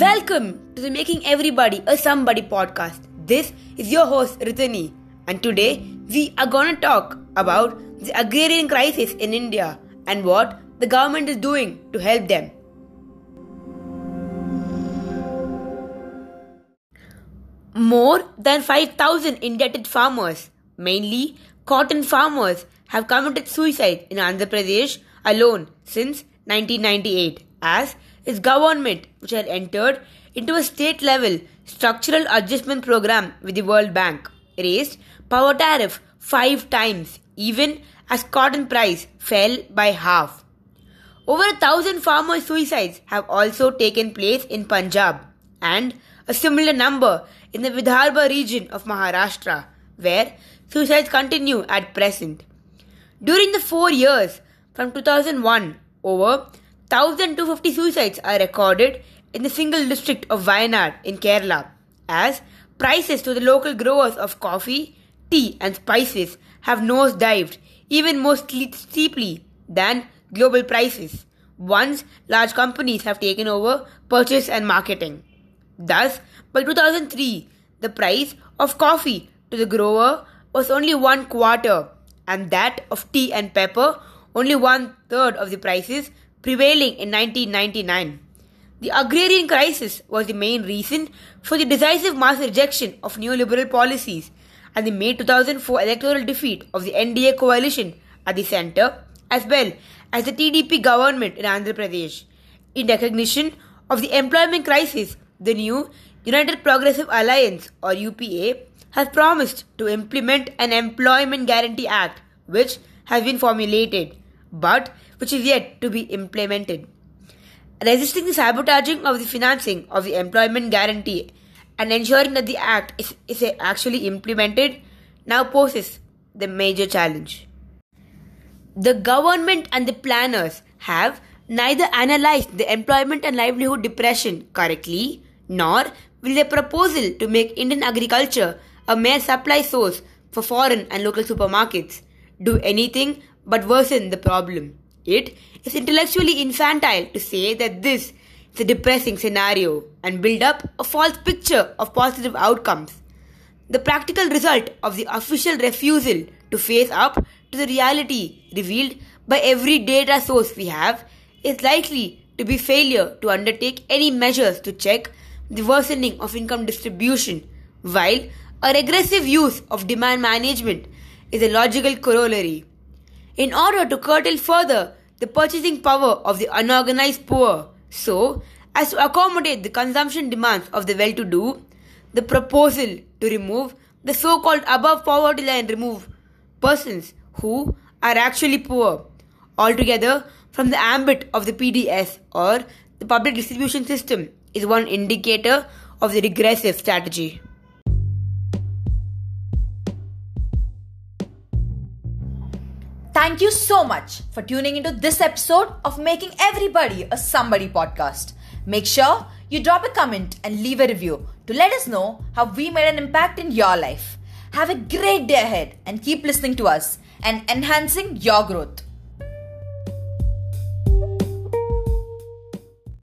Welcome to the Making Everybody a Somebody podcast. This is your host Ritani, and today we are to talk about the agrarian crisis in India and what the government is doing to help them. More than 5,000 indebted farmers, mainly cotton farmers, have committed suicide in Andhra Pradesh alone since 1998 as its government, which had entered into a state level structural adjustment program with the World Bank, raised power tariff five times even as cotton price fell by half. Over a thousand farmer suicides have also taken place in Punjab and a similar number in the Vidarbha region of Maharashtra, where suicides continue at present. During the four years from 2001, over 1,250 suicides are recorded in the single district of Wayanad in Kerala, as prices to the local growers of coffee, tea, and spices have nosedived even more steeply than global prices once large companies have taken over purchase and marketing. Thus, by 2003, the price of coffee to the grower was only one quarter, and that of tea and pepper only one third of the prices prevailing in 1999. The agrarian crisis was the main reason for the decisive mass rejection of neoliberal policies and the May 2004 electoral defeat of the NDA coalition at the centre, as well as the TDP government in Andhra Pradesh. In recognition of the employment crisis, the new United Progressive Alliance or UPA has promised to implement an Employment Guarantee Act which has been formulated but which is yet to be implemented. Resisting the sabotaging of the financing of the Employment Guarantee and ensuring that the Act is, is actually implemented now poses the major challenge. The government and the planners have neither analyzed the employment and livelihood depression correctly, nor will their proposal to make Indian agriculture a mere supply source for foreign and local supermarkets do anything but worsen the problem. It is intellectually infantile to say that this is a depressing scenario and build up a false picture of positive outcomes. The practical result of the official refusal to face up to the reality revealed by every data source we have is likely to be failure to undertake any measures to check the worsening of income distribution, while a regressive use of demand management is a logical corollary. In order to curtail further the purchasing power of the unorganized poor, so as to accommodate the consumption demands of the well to do, the proposal to remove the so called above poverty line remove persons who are actually poor altogether from the ambit of the PDS or the public distribution system is one indicator of the regressive strategy. Thank you so much for tuning into this episode of Making Everybody a Somebody podcast. Make sure you drop a comment and leave a review to let us know how we made an impact in your life. Have a great day ahead and keep listening to us and enhancing your growth.